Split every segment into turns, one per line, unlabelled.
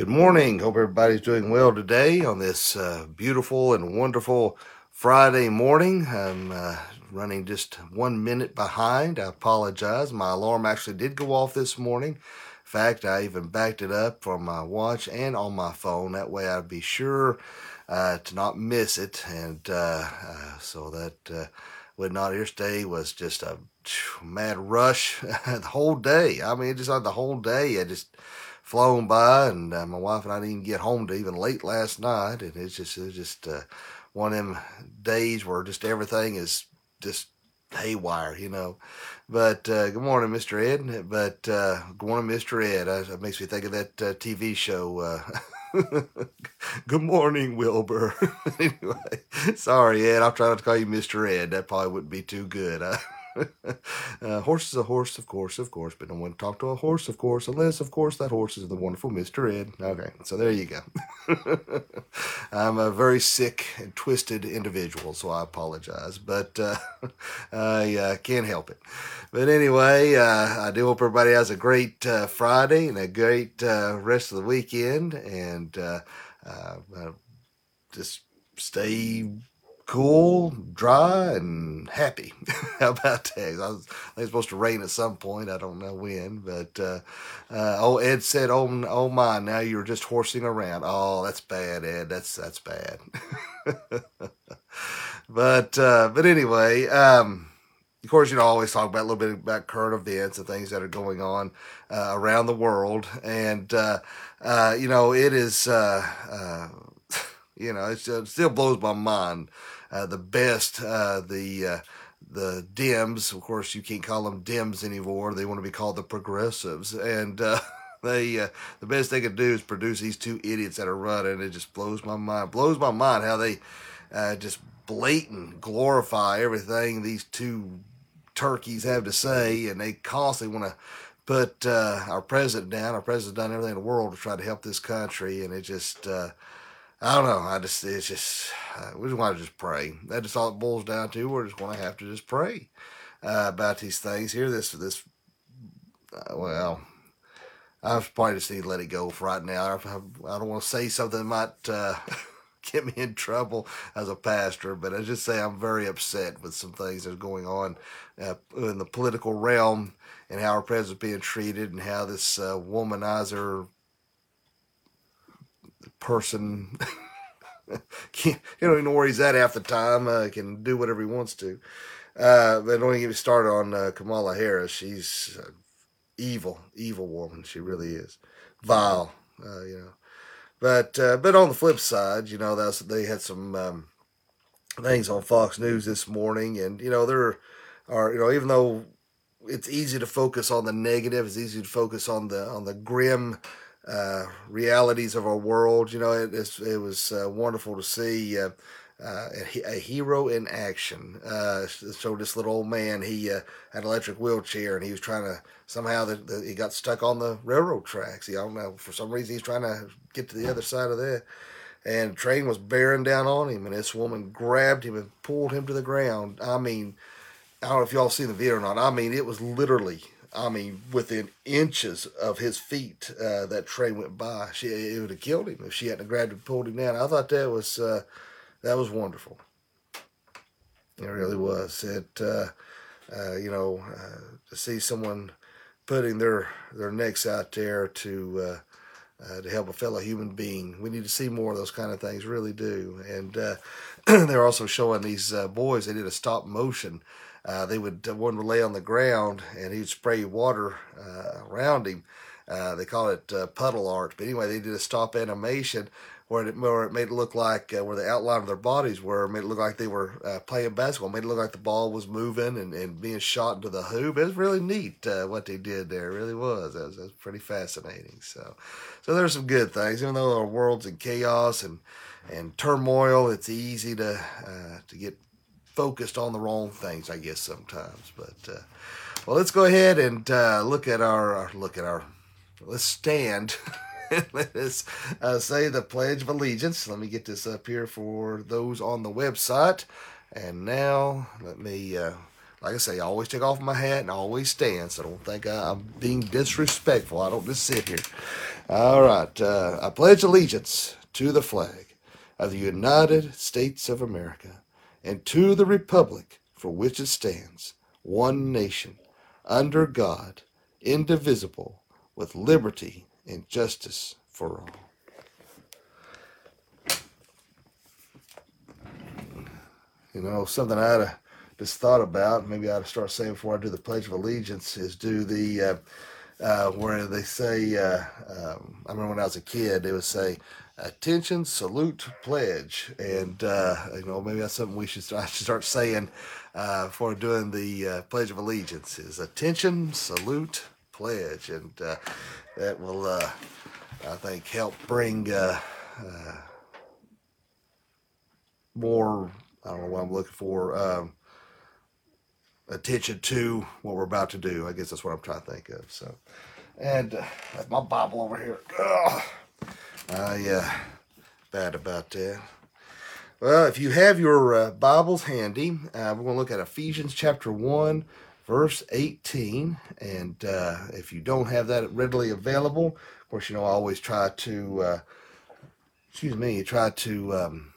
Good morning. Hope everybody's doing well today on this uh, beautiful and wonderful Friday morning. I'm uh, running just one minute behind. I apologize. My alarm actually did go off this morning. In fact, I even backed it up from my watch and on my phone. That way I'd be sure uh, to not miss it. And uh, uh, so that uh, would not day was just a mad rush the whole day. I mean, just like the whole day. I just flown by, and uh, my wife and I didn't even get home to even late last night. And it's just, it's just uh, one of them days where just everything is just haywire, you know. But uh, good morning, Mr. Ed. But uh, good morning, Mr. Ed. It makes me think of that uh, TV show. Uh, good morning, Wilbur. anyway, sorry, Ed. I'll try not to call you Mr. Ed. That probably wouldn't be too good. uh, horse is a horse, of course, of course, but no one talk to a horse, of course, unless, of course, that horse is the wonderful Mr. Ed. Okay, so there you go. I'm a very sick and twisted individual, so I apologize, but uh, I uh, can't help it. But anyway, uh, I do hope everybody has a great uh, Friday and a great uh, rest of the weekend, and just stay cool, dry, and happy. How about that? I was, I was supposed to rain at some point. I don't know when, but uh, uh, oh, Ed said, "Oh, oh my! Now you're just horsing around. Oh, that's bad, Ed. That's that's bad." but uh, but anyway, um, of course, you know, I always talk about a little bit about current events and things that are going on uh, around the world, and uh, uh, you know, it is. you know, it still blows my mind uh, the best, uh, the uh, the Dems. Of course, you can't call them Dems anymore. They want to be called the Progressives, and uh, they uh, the best they could do is produce these two idiots that are running. It just blows my mind. Blows my mind how they uh, just blatant glorify everything these two turkeys have to say, and they constantly want to put uh, our president down. Our president's done everything in the world to try to help this country, and it just I don't know. I just it's just we just want to just pray. That is all it boils down to. We're just going to have to just pray uh, about these things here. This this uh, well, I probably just need to let it go for right now. I, I don't want to say something that might uh, get me in trouble as a pastor, but I just say I'm very upset with some things that's going on uh, in the political realm and how our president's being treated and how this uh, womanizer person can't, you don't even know where he's at half the time. Uh, can do whatever he wants to. Uh, but don't even get me started on uh, Kamala Harris. She's evil, evil woman. She really is vile. Uh, you know, but uh, but on the flip side, you know, that's they had some um, things on Fox News this morning, and you know there are you know even though it's easy to focus on the negative, it's easy to focus on the on the grim uh, realities of our world. You know, it, it was uh, wonderful to see uh, uh a, hero in action. Uh, so this little old man, he uh, had an electric wheelchair, and he was trying to somehow the, the, he got stuck on the railroad tracks. He, I don't know for some reason he's trying to get to the other side of there. And train was bearing down on him, and this woman grabbed him and pulled him to the ground. I mean, I don't know if y'all seen the video or not. I mean, it was literally I mean, within inches of his feet, uh, that train went by. She it would have killed him if she hadn't grabbed and pulled him down. I thought that was uh, that was wonderful. It really was. It uh, uh you know uh, to see someone putting their their necks out there to uh, to help a fellow human being. We need to see more of those kind of things. Really do. And they're also showing these boys. They did a stop motion uh, they would uh, one would lay on the ground and he'd spray water uh, around him. Uh, they call it uh, puddle art. But anyway, they did a stop animation where it, where it made it look like uh, where the outline of their bodies were, made it look like they were playing basketball, made it look like the ball was moving and, and being shot into the hoop. It was really neat what they did there. It really was. It was, was pretty fascinating. So, so there's some good things. Even though our world's in chaos and and turmoil, it's easy to to get focused on the wrong things, I guess sometimes. But uh, well, let's go ahead and uh, look at our, look at our let's stand. let us uh, say the Pledge of Allegiance. Let me get this up here for those on the website. And now let me, uh, like I say, I always take off my hat and I always stand. So don't think I, am being disrespectful. I don't just sit here. All right. Uh, I pledge allegiance to the flag of the United States of America and to the republic for which it stands, one nation, under God, indivisible, with liberty and justice for all. You know, something I just thought about, maybe I ought to start saying before I do the Pledge of Allegiance, is do the, uh, uh, where they say, uh, um, I remember when I was a kid, they would say, attention, salute, pledge. And, uh, you know, maybe that's something we should start, should start saying uh, for doing the uh, Pledge of Allegiance is attention, salute, pledge. And that will, I think, help bring more I don't know what I'm looking for. Um, attention to what we're about to do. I guess that's what I'm trying to think of. So, and uh, my Bible over here. Ugh. I uh, bad about that. Well, if you have your uh, Bibles handy, uh, we're going to look at Ephesians chapter one, verse 18. And uh, if you don't have that readily available, of course, you know I always try to. Uh, excuse me, try to. Um,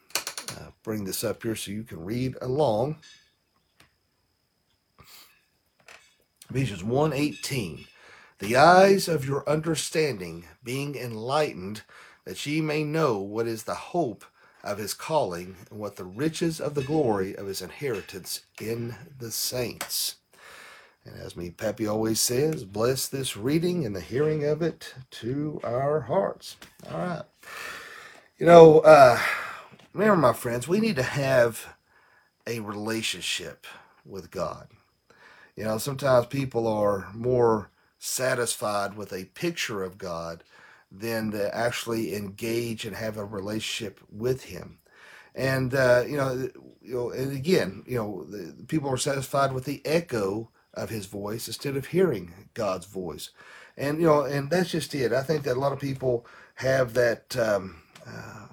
uh, bring this up here so you can read along. Ephesians 1:18 The eyes of your understanding being enlightened that ye may know what is the hope of his calling and what the riches of the glory of his inheritance in the saints. And as me Pappy always says, bless this reading and the hearing of it to our hearts. All right. You know, uh, remember, my friends, we need to have a relationship with God. You know, sometimes people are more satisfied with a picture of God than to actually engage and have a relationship with Him. And uh, you know, you know, and again, you know, the, people are satisfied with the echo of His voice instead of hearing God's voice. And you know, and that's just it. I think that a lot of people have that. Um, uh,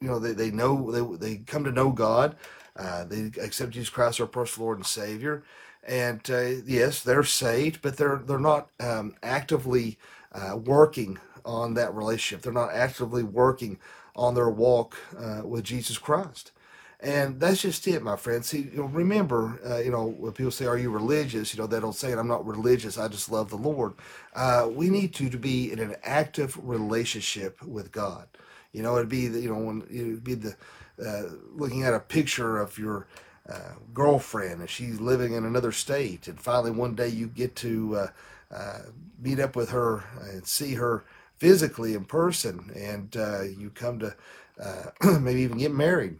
you know, they, they know they they come to know God. Uh, they accept Jesus Christ, as our personal Lord and Savior, and uh, yes, they're saved, but they're they're not um, actively uh, working on that relationship. They're not actively working on their walk uh, with Jesus Christ. And that's just it, my friends. See, you know, remember, uh, you know, when people say, "Are you religious?" You know, they don't say, "I'm not religious. I just love the Lord." Uh, we need to to be in an active relationship with God. You know, it'd be the, you know when it'd be the uh, looking at a picture of your uh, girlfriend and she's living in another state, and finally one day you get to uh, uh meet up with her and see her physically in person, and uh, you come to uh, maybe even get married.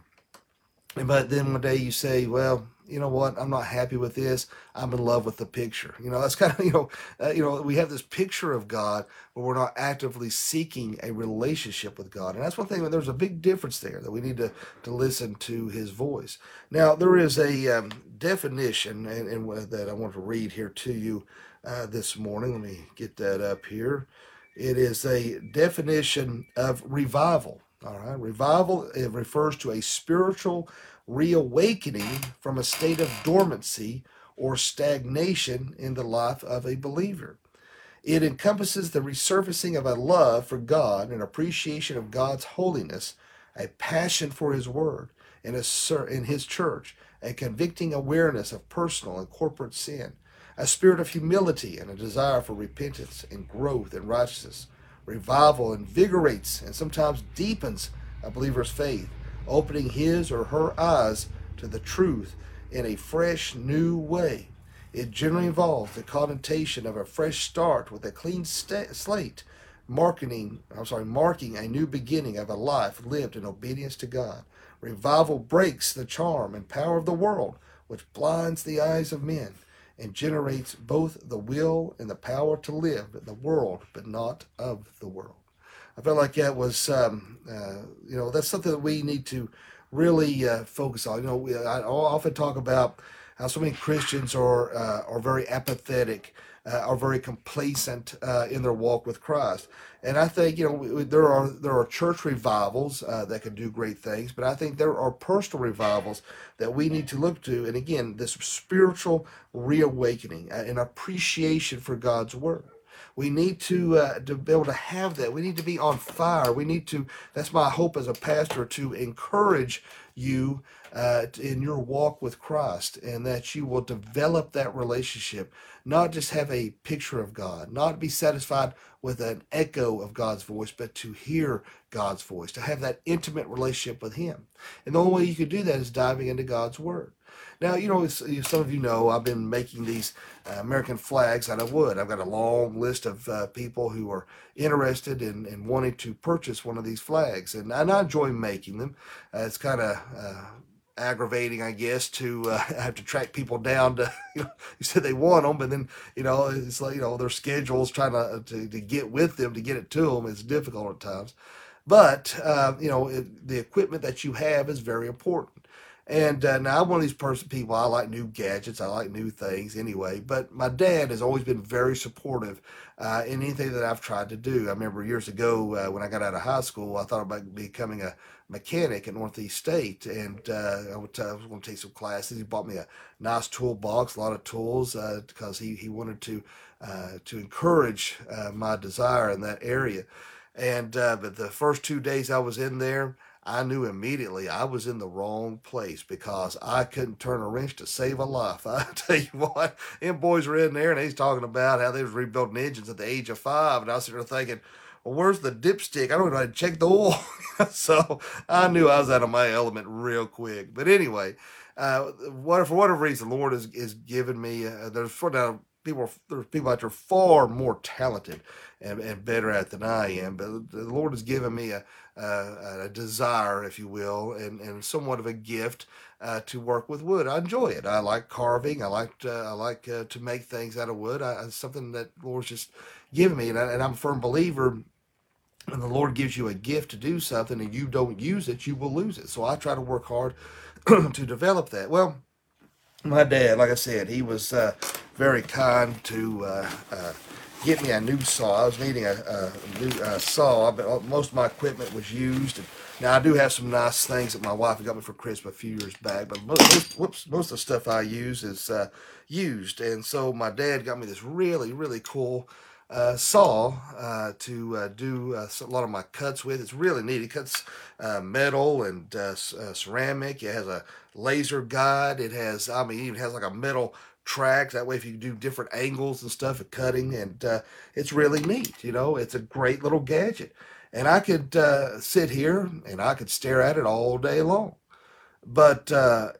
But then one day you say, well, you know what? I'm not happy with this. I'm in love with the picture. You know, that's kind of you know, uh, you know, we have this picture of God, but we're not actively seeking a relationship with God, and that's one thing. There's a big difference there that we need to to listen to His voice. Now, there is a um, definition, and, and that I want to read here to you uh, this morning. Let me get that up here. It is a definition of revival. All right, revival it refers to a spiritual reawakening from a state of dormancy or stagnation in the life of a believer. It encompasses the resurfacing of a love for God, an appreciation of God's holiness, a passion for His Word in, in His church, a convicting awareness of personal and corporate sin, a spirit of humility and a desire for repentance and growth in righteousness. Revival invigorates and sometimes deepens a believer's faith opening his or her eyes to the truth in a fresh, new way. It generally involves the connotation of a fresh start with a clean slate, marking I'm sorry, marking a new beginning of a life lived in obedience to God. Revival breaks the charm and power of the world, which blinds the eyes of men and generates both the will and the power to live in the world, but not of the world. I felt like that was, um, uh, you know, that's something that we need to really uh, focus on. You know, I often talk about how so many Christians are uh, are very apathetic, uh, are very complacent uh, in their walk with Christ. And I think you know we, there are there are church revivals uh, that can do great things, but I think there are personal revivals that we need to look to. And again, this spiritual reawakening, an appreciation for God's word We need to uh, to be able to have that. We need to be on fire. We need to. That's my hope as a pastor to encourage you uh, in your walk with Christ, and that you will develop that relationship. Not just have a picture of God, not be satisfied with an echo of God's voice, but to hear God's voice, to have that intimate relationship with Him. And the only way you can do that is diving into God's Word. Now, you know, some of you know I've been making these uh, American flags out of wood. I've got a long list of uh, people who are interested in, in wanting to purchase one of these flags, and, and I enjoy making them. Uh, it's kind of uh, aggravating, I guess, to uh, have to track people down to, you know, you said they want them, but then, you know, it's like, you know, their schedules trying to, to, to get with them to get it to them is difficult at times. But, uh, you know, it, the equipment that you have is very important. And uh, now I'm one of these person people. I like new gadgets. I like new things anyway. But my dad has always been very supportive uh, in anything that I've tried to do. I remember years ago uh, when I got out of high school, I thought about becoming a mechanic at Northeast State, and uh, I, would, I was going to take some classes. He bought me a nice toolbox, a lot of tools, because uh, he he wanted to uh, to encourage my desire in that area. And but the first two days I was in there. I knew immediately I was in the wrong place because I couldn't turn a wrench to save a life. I tell you what, them boys were in there and he's talking about how they was rebuilding engines at the age of five, and I was sitting there thinking, well, where's the dipstick? I don't know how to check the oil. so I knew I was out of my element real quick. But anyway, uh, what, for whatever reason, Lord has, has given me, uh, there's for now, people, there's people out there far more talented and, and better at than I am. But the Lord has given me a, a, a desire, if you will, and, and somewhat of a gift uh, to work with wood. I enjoy it. I like carving. I like uh, I like uh, to make things out of wood. I, it's something that the Lord's just given me, and, I, and I'm a firm believer. When the Lord gives you a gift to do something and you don't use it, you will lose it. So I try to work hard to develop that. Well, my dad, like I said, he was uh, very kind to uh, uh, get me a new saw. I was needing a, a new saw, but uh, most of my equipment was used. Now I do have some nice things that my wife got me for Christmas a few years back, but most, whoops, most of the stuff I use is uh, used. And so my dad got me this really, really cool uh, saw uh, to uh, do uh, a lot of my cuts with. It's really neat. It cuts uh, metal and ceramic. It has a laser guide. It has, I mean, it even has like a metal track. That way, if you do different angles and stuff of cutting, and it's really neat. You know, it's a great little gadget. And I could sit here and I could stare at it all day long. But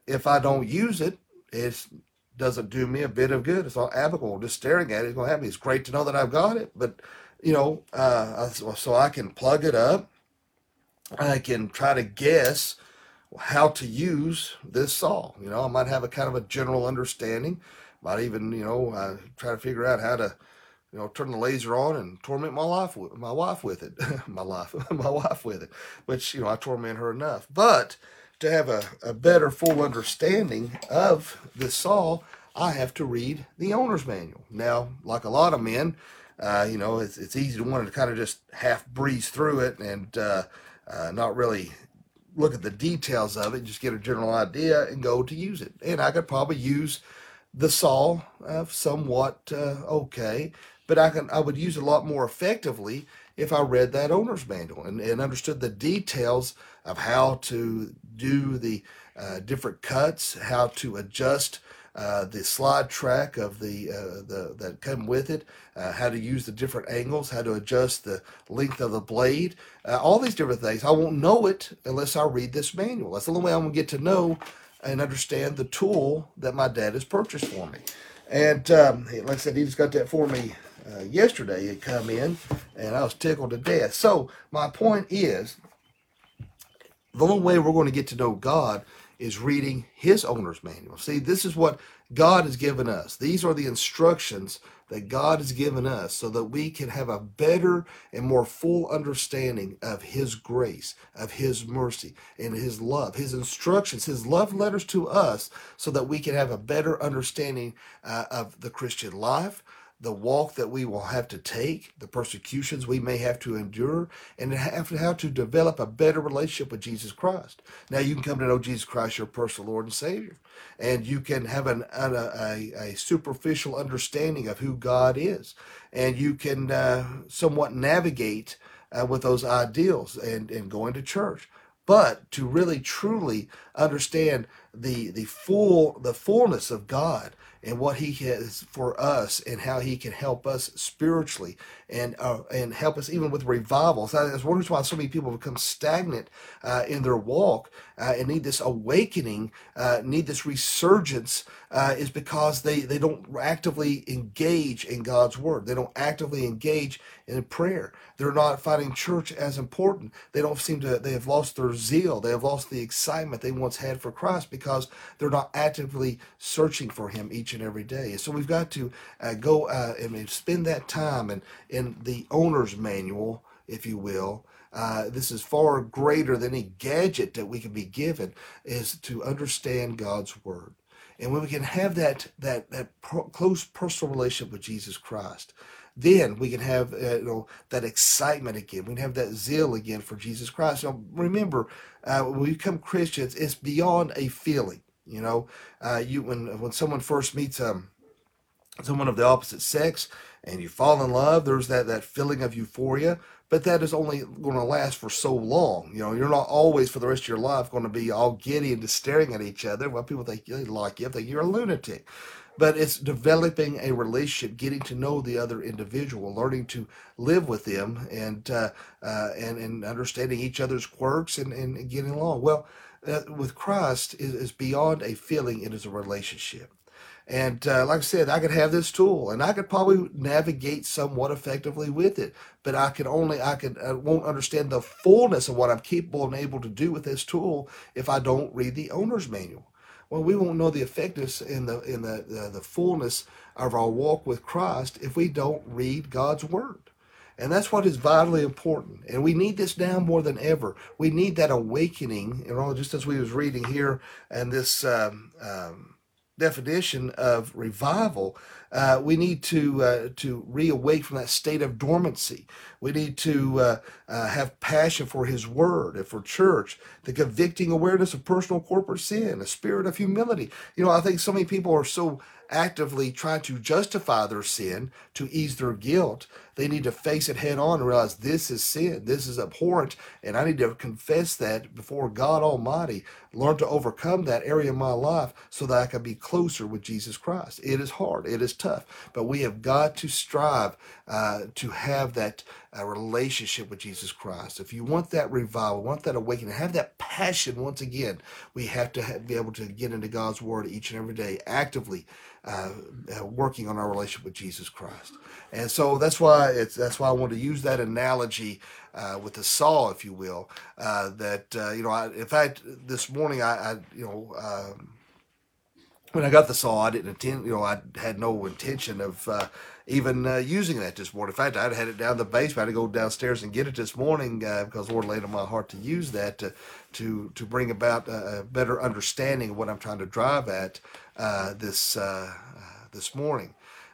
if I don't use it, it's doesn't do me a bit of good. It's all applicable. Just staring at it is going to me. It's great to know that I've got it, but you know, uh, so I can plug it up. I can try to guess how to use this saw. You know, I might have a kind of a general understanding. Might even, you know, uh, try to figure out how to, you know, turn the laser on and torment my life my wife with it. my life, my wife with it. Which you know, I torment her enough. But to have a, a better full understanding of the saw, I have to read the owner's manual. Now, like a lot of men, uh, you know, it's, it's easy to want to kind of just half breeze through it and uh, uh, not really look at the details of it, just get a general idea and go to use it. And I could probably use the saw uh, somewhat uh, okay, but I can I would use it a lot more effectively if I read that owner's manual and, and understood the details of how to do the uh, different cuts, how to adjust uh, the slide track of the, uh, the that come with it, uh, how to use the different angles, how to adjust the length of the blade, uh, all these different things. I won't know it unless I read this manual. That's the only way I'm gonna get to know and understand the tool that my dad has purchased for me. And um, like I said, he just got that for me uh, yesterday. It come in, and I was tickled to death. So my point is, the only way we're going to get to know God is reading his owner's manual. See, this is what God has given us. These are the instructions that God has given us so that we can have a better and more full understanding of his grace, of his mercy, and his love, his instructions, his love letters to us so that we can have a better understanding uh, of the Christian life, the walk that we will have to take, the persecutions we may have to endure, and have to, how to develop a better relationship with Jesus Christ. Now you can come to know Jesus Christ, your personal Lord and Savior, and you can have an, a, a, a superficial understanding of who God is, and you can uh, somewhat navigate uh, with those ideals and, and going to church but to really truly understand the the full the fullness of God and what He has for us and how He can help us spiritually and uh, and help us even with revivals. That's one why so many people become stagnant uh, in their walk uh, and need this awakening, uh, need this resurgence, uh, is because they they don't actively engage in God's word. They don't actively engage in prayer. They're not finding church as important. They don't seem to. They have lost their zeal. They have lost the excitement they once had for Christ because they're not actively searching for Him each and every day. So we've got to uh, go and spend that time and in the owner's manual, if you will. Uh, this is far greater than any gadget that we can be given, is to understand God's word. And when we can have that that that pro- close personal relationship with Jesus Christ, then we can have uh, you know that excitement again. We can have that zeal again for Jesus Christ. Now, remember, uh, when we become Christians, it's beyond a feeling. You know, uh, you when when someone first meets um, someone of the opposite sex, and you fall in love, there's that, that feeling of euphoria, but that is only going to last for so long. You know, you're not always for the rest of your life going to be all giddy and just staring at each other. Well, people think they like you, think you're a lunatic. But it's developing a relationship, getting to know the other individual, learning to live with them, and uh, uh, and and understanding each other's quirks and, and getting along. Well, uh, with Christ is, is beyond a feeling; it is a relationship. And uh, like I said, I could have this tool and I could probably navigate somewhat effectively with it. But I can only, I can, I won't understand the fullness of what I'm capable and able to do with this tool if I don't read the owner's manual. Well, we won't know the effectiveness in the in the, the, the fullness of our walk with Christ if we don't read God's word. And that's what is vitally important. And we need this now more than ever. We need that awakening, you know, just as we was reading here and this um, um, definition of revival, uh, we need to uh, to reawake from that state of dormancy. We need to uh, uh, have passion for His Word and for church, the convicting awareness of personal corporate sin, a spirit of humility. You know, I think so many people are so actively trying to justify their sin to ease their guilt they need to face it head on and realize this is sin, this is abhorrent, and I need to confess that before God Almighty. Learn to overcome that area of my life so that I can be closer with Jesus Christ. It is hard, it is tough, but we have got to strive uh, to have that uh, relationship with Jesus Christ. If you want that revival, want that awakening, have that passion once again, we have to have, be able to get into God's Word each and every day, actively uh, uh working on our relationship with Jesus Christ. And so that's why it's that's why I want to use that analogy uh, with the saw, if you will. Uh, that uh, you know, I, in fact, this morning I, I you know. Um, when I got the saw, I didn't intend, you know, I had no intention of even uh, using that this morning. In fact, I'd had it down the basement. I had to go downstairs and get it this morning uh, because Lord laid on my heart to use that to to, to bring about a better understanding of what I'm trying to drive at this this morning.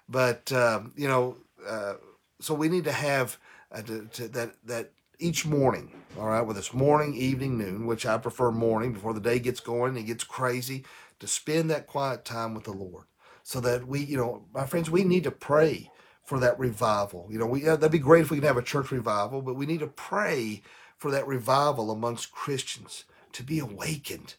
But um, you know, uh, so we need to have uh, to, to, that that each morning, all right, whether it's morning, evening, noon, which I prefer morning before the day gets going and gets crazy, to spend that quiet time with the Lord, so that we, you know, my friends, we need to pray for that revival. You know, we that'd be great if we could have a church revival, but we need to pray for that revival amongst Christians to be awakened,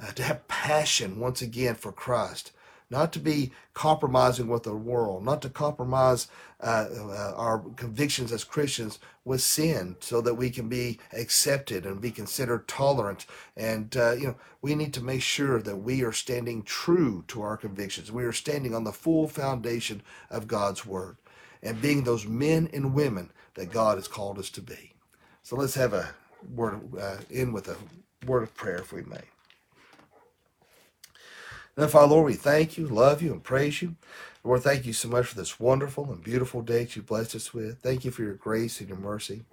uh, to have passion once again for Christ not to be compromising with the world, not to compromise uh, uh, our convictions as Christians with sin, so that we can be accepted and be considered tolerant. And uh, you know, we need to make sure that we are standing true to our convictions. We are standing on the full foundation of God's word, and being those men and women that God has called us to be. So let's have a word uh, in with a word of prayer, if we may. Then, Father, Lord, we thank you, love you, and praise you. Lord, thank you so much for this wonderful and beautiful day that you blessed us with. Thank you for your grace and your mercy.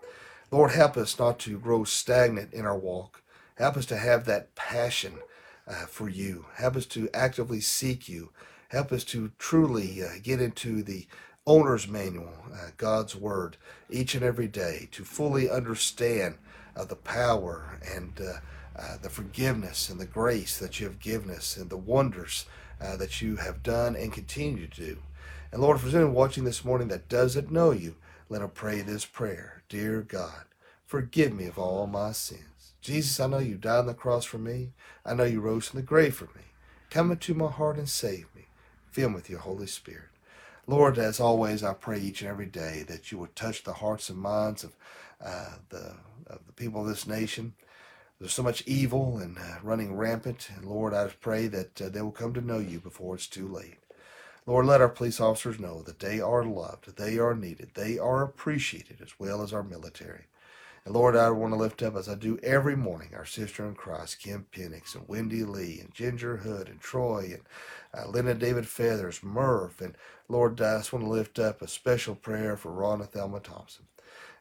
Lord, help us not to grow stagnant in our walk. Help us to have that passion uh, for you. Help us to actively seek you. Help us to truly uh, get into the owner's manual, uh, God's Word, each and every day to fully understand uh, the power and uh, the forgiveness and the grace that you have given us and the wonders uh, that you have done and continue to do. And Lord, for anyone watching this morning that doesn't know you, let them pray this prayer. Dear God, forgive me of all my sins. Jesus, I know you died on the cross for me. I know you rose from the grave for me. Come into my heart and save me. Fill me with your Holy Spirit. Lord, as always, I pray each and every day that you would touch the hearts and minds of uh, the of the people of this nation. There's so much evil and uh, running rampant, and Lord, I pray that uh, they will come to know you before it's too late. Lord, let our police officers know that they are loved, they are needed, they are appreciated as well as our military. And Lord, I want to lift up, as I do every morning, our sister in Christ, Kim Penix, and Wendy Lee, and Ginger Hood, and Troy, and uh, David Feathers, Murph, and Lord, I just want to lift up a special prayer for Ron and Thelma Thompson.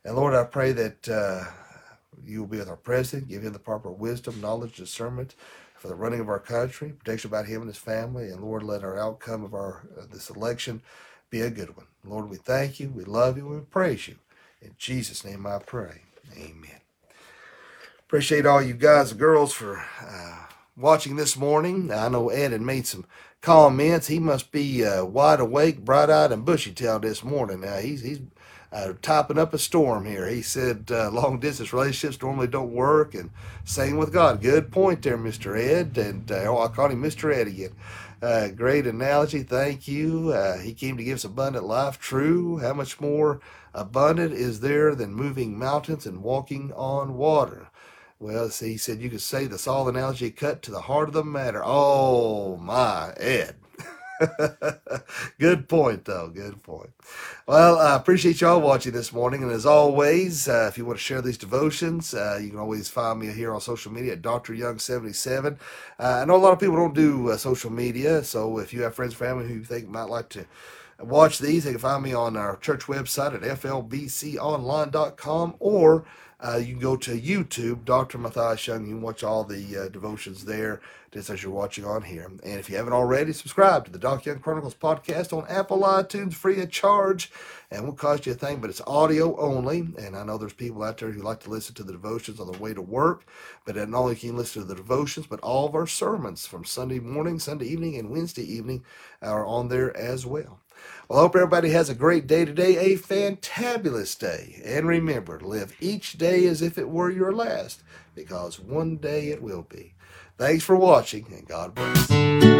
And Lord, I pray that uh, you will be with our president, give him the proper wisdom, knowledge, discernment for the running of our country, protection about him and his family, and Lord, let our outcome of our uh, this election be a good one. Lord, we thank you, we love you, we praise you. In Jesus' name I pray. Amen. Appreciate all you guys and girls for uh, watching this morning. I know Ed had made some comments. He must be uh, wide awake, bright eyed, and bushy tailed this morning. Now he's he's uh, up a storm here. He said uh, long distance relationships normally don't work, and same with God. Good point there, Mr. Ed. And uh, oh, I called him Mr. Ed again. Uh, great analogy. Thank you. Uh, he came to give us abundant life. True. How much more abundant is there than moving mountains and walking on water? Well, see, he said you could say the Saul analogy cut to the heart of the matter. Oh, my, Ed. Good point, though. Good point. Well, I appreciate y'all watching this morning. And as always, uh, if you want to share these devotions, uh, you can always find me here on social media at Dr. Young77. Uh, I know a lot of people don't do uh, social media, so if you have friends family who you think might like to watch these, they can find me on our church website at flbconline.com or uh, you can go to YouTube, Dr. Matthias Young. You can watch all the uh, devotions there, just as you're watching on here. And if you haven't already, subscribe to the Doc Young Chronicles podcast on Apple iTunes, free of charge, and won't cost you a thing. But it's audio only. And I know there's people out there who like to listen to the devotions on the way to work. But not only can you listen to the devotions, but all of our sermons from Sunday morning, Sunday evening, and Wednesday evening are on there as well. Well, I hope everybody has a great day today, a fantabulous day. And remember, to live each day as if it were your last, because one day it will be. Thanks for watching, and God bless.